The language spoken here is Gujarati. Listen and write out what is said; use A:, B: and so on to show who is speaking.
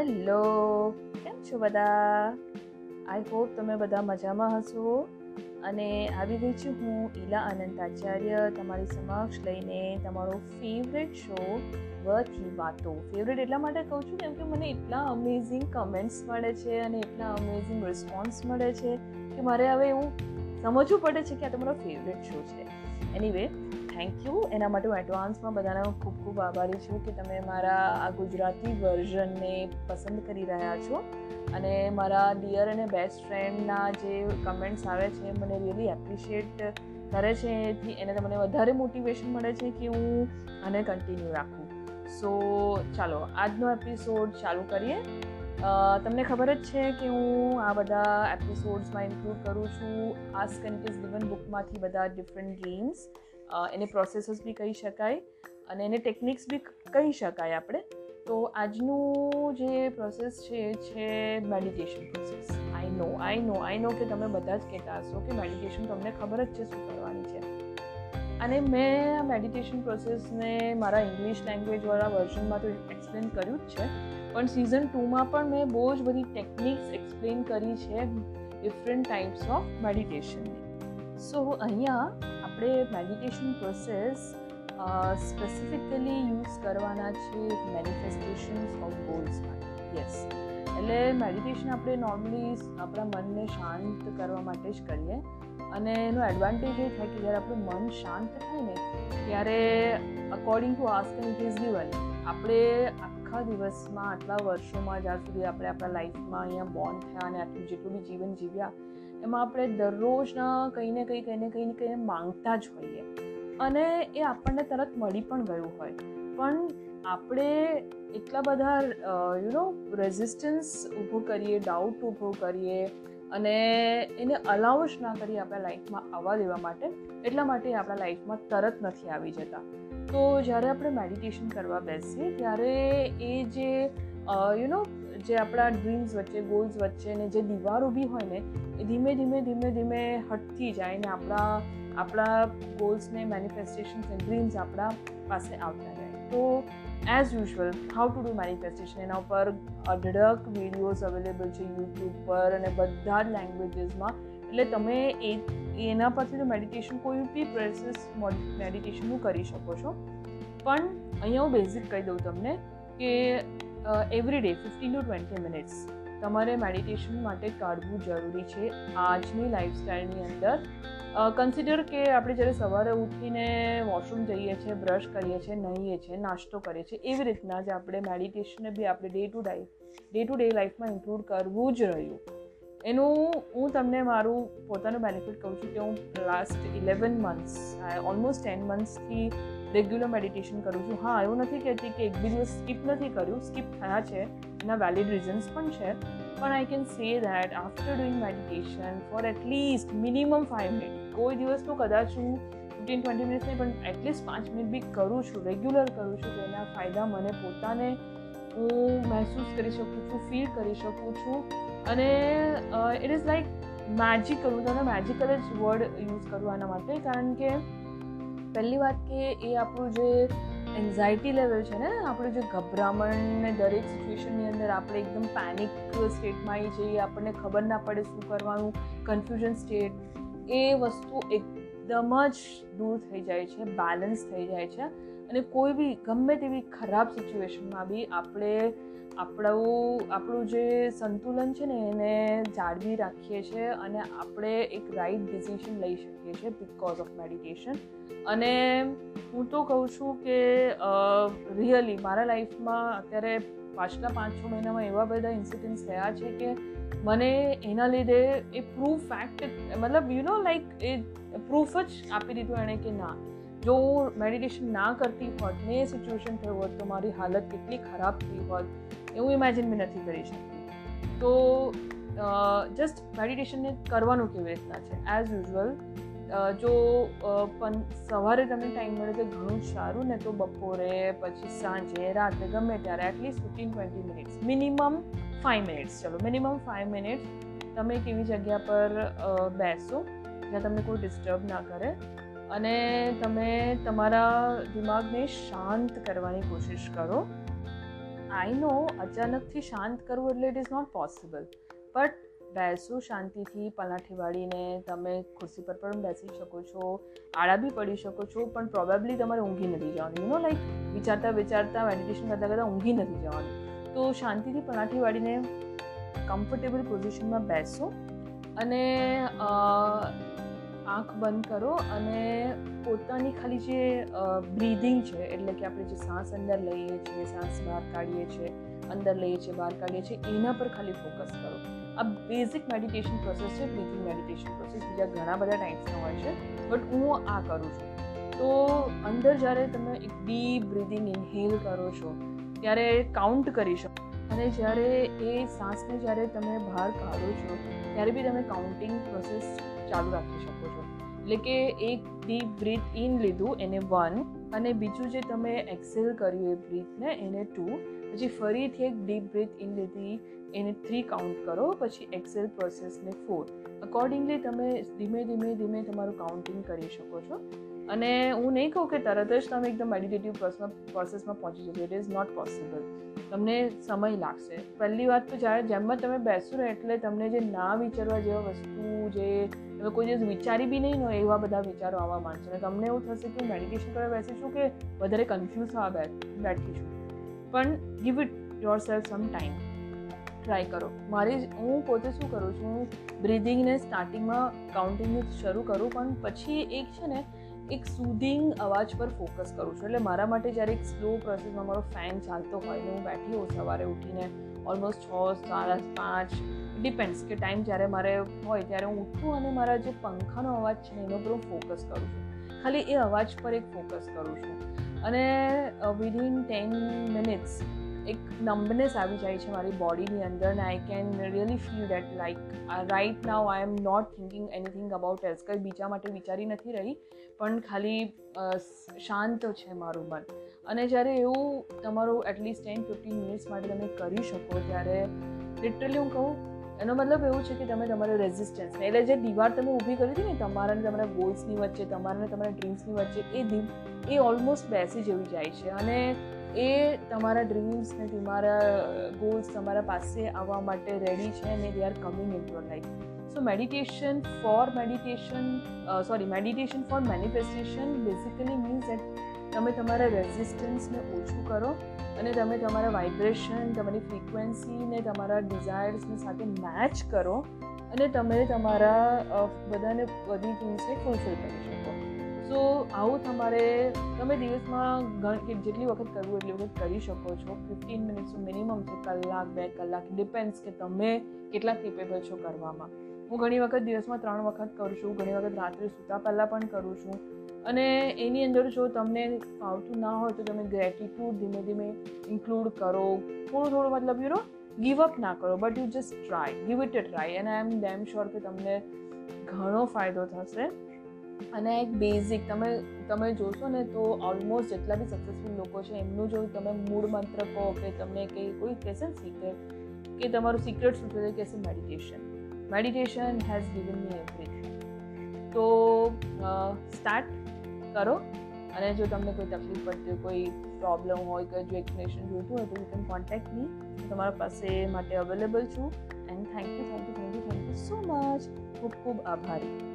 A: હેલો, કેમ છો બધા? આઈ હોપ તમે બધા મજામાં હશો. અને આવી ગઈ છું હું, ઈલા અનંત આચાર્ય તમારી સમક્ષ લઈને તમારો ફેવરેટ શો વથી વાતો. ફેવરેટ એટલા માટે કહું છું કેમ કે મને એટલા અમેઝિંગ કમેન્ટ્સ મળે છે અને એટલા અમેઝિંગ રિસ્પોન્સ મળે છે કે મારે હવે એવું સમજવું પડે છે કે આ તમારો ફેવરેટ શો છે. એનીવે થેન્ક યુ એના માટે હું એડવાન્સમાં બધાને ખૂબ ખૂબ આભારી છું કે તમે મારા આ ગુજરાતી વર્ઝનને પસંદ કરી રહ્યા છો. અને મારા ડિયર અને બેસ્ટ ફ્રેન્ડના જે કમેન્ટ્સ આવે છે મને રિયલી એપ્રિશિએટ કરે છે. એથી એને મને વધારે મોટિવેશન મળે છે કે હું આને કન્ટિન્યુ રાખું. સો ચાલો, આજનો એપિસોડ ચાલુ કરીએ. તમને ખબર જ છે કે હું આ બધા એપિસોડ્સમાં ઇન્ક્લુડ કરું છું. આસ્ક એન્ડ ઇઝ લિવન બુકમાંથી બધા ડિફરન્ટ ગેમ્સ એને પ્રોસેસીસ બી કહી શકાય અને એને ટેકનિક્સ બી કહી શકાય આપણે. તો આજનું જે પ્રોસેસ છે છે મેડિટેશન પ્રોસેસ આઈ નો આઈ નો આઈ નો કે તમે બધા જ કહેતા હશો કે મેડિટેશન તમને ખબર જ છે શું કરવાની છે. અને મેં આ મેડિટેશન પ્રોસેસને મારા ઇંગ્લિશ લેંગ્વેજવાળા વર્ઝનમાં તો એક્સપ્લેન કર્યું જ છે. પણ સિઝન ટુમાં પણ મેં બહુ જ બધી ટેકનિક્સ એક્સપ્લેન કરી છે ડિફરન્ટ ટાઈપ્સ ઓફ મેડિટેશનની સો અહીંયા આપણે મેડિટેશન પ્રોસેસ સ્પેસિફિકલી યુઝ કરવાના છે મેનિફેસ્ટેશન્સ ઓફ ગોલ્સ માટે. યસ એટલે મેડિટેશન આપણે નોર્મલી આપણા મનને શાંત કરવા માટે જ કરીએ. અને એનો એડવાન્ટેજ એ થાય કે જ્યારે આપણું મન શાંત થાય ને, ત્યારે according to ask and given આપણે આખા દિવસમાં, આટલા વર્ષોમાં જ્યાં સુધી આપણે આપણા લાઈફમાં અહીંયા બોર્ન થયા અને આટલું જેટલું બી જીવન જીવ્યા એમાં આપણે દરરોજના કંઈ ને કંઈ કંઈ ને કંઈ ને કંઈ માંગતા જ હોઈએ. અને એ આપણને તરત મળી પણ ગયું હોય. પણ આપણે એટલા બધા યુ નો રેઝિસ્ટન્સ ઊભો કરીએ ડાઉટ ઊભો કરીએ અને એને અલાઉ જ ના કરીએ આપણા લાઈફમાં આવવા દેવા માટે, એટલા માટે આપણા લાઈફમાં તરત નથી આવી જતા. તો જ્યારે આપણે મેડિટેશન કરવા બેસીએ, ત્યારે એ જે યુ નો જે આપણા ડ્રીમ્સ વચ્ચે ગોલ્સ વચ્ચે ને જે દીવાર ઊભી હોય ને, એ ધીમે ધીમે ધીમે ધીમે હટતી જાય ને આપણા આપણા ગોલ્સને મેનિફેસ્ટેશન્સ એન્ડ ડ્રીમ્સ આપણા પાસે આવતા જાય. તો as usual how to do manifestation એના ઉપર અઢળક વિડીયોઝ અવેલેબલ છે યુટ્યુબ પર અને બધા જ લેંગ્વેજીસમાં એટલે તમે એ, એના પરથી તો મેડિટેશન કોઈ બી પ્રોસેસ મેડિટેશનનું કરી શકો છો. પણ અહીંયા હું બેઝિક કહી દઉં તમને કે every day fifteen to twenty minutes તમારે મેડિટેશન માટે કાઢવું જરૂરી છે આજની લાઈફસ્ટાઈલની અંદર. કન્સિડર કે આપણે જ્યારે સવારે ઉઠીને વોશરૂમ જઈએ છીએ બ્રશ કરીએ છીએ નહીએ છીએ નાસ્તો કરીએ છીએ એવી રીતના જ આપણે મેડિટેશનને બી આપણે day to day day to day લાઈફમાં ઇન્ક્લુડ કરવું જ રહ્યું. એનું હું તમને મારું પોતાનું બેનિફિટ કહું છું કે હું last eleven months almost ten મંથ્સથી regular meditation કરું છું. હા, એવું નથી કહેતી કે એક બી દિવસ સ્કીપ નથી કર્યું. સ્કીપ થયા છે. એના વેલિડ રીઝન્સ પણ છે. પણ I can say that after doing meditation for at least minimum five minute કોઈ દિવસ તો કદાચ હું ફિફ્ટીન ટ્વેન્ટી મિનિટ્સ નહીં, પણ એટલીસ્ટ પાંચ મિનિટ બી કરું છું, રેગ્યુલર કરું છું, તો એના ફાયદા મને પોતાને હું મહેસૂસ કરી શકું છું ફીલ કરી શકું છું. અને ઇટ ઇઝ લાઈક મેજિકલ હું તમને મેજિકલ જ વર્ડ યુઝ કરું આના માટે, કારણ કે પહેલી વાત કે એ આપણું જે એન્ઝાયટી લેવલ છે ને, આપણું જે ગભરામણ ને દરેક સિચ્યુએશનની અંદર આપણે એકદમ પેનિક સ્ટેટમાં આવી જઈએ, આપણને ખબર ના પડે શું કરવાનું કન્ફ્યુઝન સ્ટેટ એ વસ્તુ એકદમ જ દૂર થઈ જાય છે બેલેન્સ થઈ જાય છે. અને કોઈ બી ગમે તેવી ખરાબ સિચ્યુએશનમાં બી આપણે આપણું આપણું જે સંતુલન છે ને એને જાળવી રાખીએ છીએ અને આપણે એક રાઈટ ડિસિઝન લઈ શકીએ છીએ બિકોઝ ઓફ મેડિટેશન અને હું તો કહું છું કે રિયલી મારા લાઈફમાં અત્યારે પાછલા પાંચ છ મહિનામાં એવા બધા ઇન્સિડન્ટ્સ થયા છે કે મને એના લીધે એ પ્રૂફ ફેક્ટ મતલબ યુ નો લાઈક એ પ્રૂફ જ આપી દીધું એણે કે ના. જો હું મેડિટેશન ના કરતી હોત, ને એ સિચ્યુએશન થયું હોત, તો મારી હાલત કેટલી ખરાબ થઈ હોત એવું ઇમેજિન બી નથી કરી શકતી. તો જસ્ટ મેડિટેશનને કરવાનું કેવી રીતના છે? એઝ યુઝ્યુઅલ જો પણ સવારે તમને ટાઈમ મળે તો ઘણું સારું, ને તો બપોરે, પછી સાંજે રાતે ગમે ત્યારે at least fifteen twenty minutes minimum five minutes ચલો મિનિમમ ફાઇવ મિનિટ્સ તમે એક એવી જગ્યા પર બેસો, જ્યાં તમને કોઈ ડિસ્ટર્બ ના કરે, અને તમે તમારા દિમાગને શાંત કરવાની કોશિશ કરો. આઈ નો અચાનકથી શાંત કરવું એટલે it is not possible but બેસો શાંતિથી પલાઠી વાળીને તમે ખુરશી પર પણ બેસી શકો છો, આડા બી પડી શકો છો, પણ પ્રોબેબલી તમારે ઊંઘી નથી જવાનું. યુ નો લાઈક વિચારતા વિચારતા મેડિટેશન કરતાં કરતાં ઊંઘી નથી જવાનું. તો શાંતિથી પલાઠી વાળીને કમ્ફર્ટેબલ પોઝિશનમાં બેસો અને આંખ બંધ કરો અને પોતાની ખાલી જે બ્રીધિંગ છે, એટલે કે આપણે જે શ્વાસ અંદર લઈએ છીએ શ્વાસ બહાર કાઢીએ છીએ અંદર લઈએ છીએ, બહાર કાઢીએ છીએ, એના પર ખાલી ફોકસ કરો. આ બેઝિક મેડિટેશન પ્રોસેસ છે બ્રીથિંગ મેડિટેશન પ્રોસેસ બીજા ઘણા બધા ટાઈપ્સના હોય છે બટ હું આ કરું છું. તો અંદર જ્યારે તમે એક ડીપ બ્રીધિંગ ઇન્હેલ કરો છો, ત્યારે કાઉન્ટ કરી શકો. અને જ્યારે એ શ્વાસને જ્યારે તમે બહાર કાઢો છો ત્યારે બી તમે કાઉન્ટિંગ પ્રોસેસ ચાલુ રાખી શકો છો. એટલે કે એક ડીપ બ્રીથ ઇન લીધું, એને વન અને બીજું જે તમે એક્સેલ કર્યું એ બ્રીથને એને ટુ પછી ફરીથી એક ડીપ બ્રીથ ઇન લીધી, એને થ્રી કાઉન્ટ કરો, પછી એક્સેલ પ્રોસેસને ફોર અકોર્ડિંગલી તમે ધીમે ધીમે ધીમે તમારું કાઉન્ટિંગ કરી શકો છો. અને હું નહીં કહું કે તરત જ તમે એકદમ મેડિટેટિવ પ્રોસેસમાં પહોંચી જશો ઇટ ઇઝ નોટ પોસિબલ તમને સમય લાગશે. પહેલી વાત તો જ્યારે જેમમાં તમે બેસો ને એટલે તમને જે ના વિચારવા જેવા વસ્તુ, જે તમે કોઈ દિવસ વિચારી બી નહીં હોય એવા બધા વિચારો આવવા માંડશે. અને તમને એવું થશે કે મેડિટેશન કરવા બેસીશું કે વધારે કન્ફ્યુઝ થવા બેઠીશું પણ give it yourself some time try કરો. મારી હું પોતે શું કરું છું બ્રિધિંગને સ્ટાર્ટિંગમાં કાઉન્ટિંગને શરૂ કરું, પણ પછી એક છે ને એક સુધિંગ અવાજ પર ફોકસ કરું છું. એટલે મારા માટે જ્યારે એક સ્લો પ્રોસેસમાં મારો ફેન ચાલતો હોય ને હું બેઠી હોઉં સવારે ઉઠીને ઓલમોસ્ટ છ, સાડા પાંચ ડિપેન્ડ્સ કે ટાઈમ જ્યારે મારે હોય ત્યારે હું ઉઠું અને મારા જે પંખાનો અવાજ છે એનો પર હું ફોકસ કરું છું. ખાલી એ અવાજ પર એક ફોકસ કરું છું. અને વિધિન ટેન મિનિટ્સ એક નમ્બનેસ આવી જાય છે મારી બોડીની અંદર ને I can really feel that like right now I am not thinking anything about else કંઈ બીજા માટે વિચારી નથી રહી, પણ ખાલી શાંત છે મારું મન. અને જ્યારે એવું તમારું એટલીસ્ટ ટેન ફિફ્ટીન મિનિટ્સ માટે તમે કરી શકો, ત્યારે લિટરલી હું કહું, એનો મતલબ એવું છે કે તમે તમારા રેઝિસ્ટન્સ એટલે જે દીવાર તમે ઊભી કરી હતી ને, તમારા ને તમારા ગોલ્સની વચ્ચે, તમારા ને તમારા ડ્રીમ્સની વચ્ચે, એ એ ઓલમોસ્ટ બેસી જેવી જાય છે. અને એ તમારા ડ્રીમ્સ ને તમારા ગોલ્સ તમારા પાસે આવવા માટે રેડી છે અને they are coming in your life so meditation for meditation sorry meditation for manifestation basically means that તમે તમારા રેઝિસ્ટન્સને ઓછું કરો અને તમે તમારા વાઇબ્રેશન તમારી ફ્રિકવન્સીને તમારા ડિઝાયર્સની સાથે મેચ કરો અને તમે તમારા બધાને બધી થિંગ્સને ફૂલફિલ કરી શકો. સો આવું તમારે તમે દિવસમાં જેટલી વખત કરવું એટલી વખત કરી શકો છો. ફિફ્ટીન મિનિટ્સનું મિનિમમ છે, કલાક, બે કલાક. ડિપેન્ડ્સ કે તમે કેટલા કેપેબલ છો કરવામાં. હું ઘણી વખત દિવસમાં ત્રણ વખત કરું છું, ઘણી વખત રાત્રે સૂતા પહેલાં પણ કરું છું. અને એની અંદર જો તમને ફાવતું ના હોય તો તમે ગ્રેટિટ્યૂડ ધીમે ધીમે ઇન્ક્લુડ કરો. થોડું થોડું મતલબ યુ નો ગીવ અપ ના કરો but you just try give it a try and I am damn sure કે તમને ઘણો ફાયદો થશે. અને એક બેઝિક તમે તમે જોશો ને તો ઓલમોસ્ટ જેટલા બી સક્સેસફુલ લોકો છે, એમનું જો તમે મૂળ મંત્ર કહો કે તમને કંઈ, કોઈ કહેશે સિક્રેટ કે તમારું સિક્રેટ શું થયું, કહેશે meditation meditation has given me everything તો સ્ટાર્ટ કરો અને જો તમને કોઈ તકલીફ પડતી હોય, કોઈ પ્રોબ્લેમ હોય કે જો એક્સપ્લેનેશન જોઈતું હોય, તો યુ કેન કોન્ટેક્ટ મી તમારા પાસે માટે અવેલેબલ છું. And thank you thank you thank you thank you so much ખૂબ ખૂબ આભારી.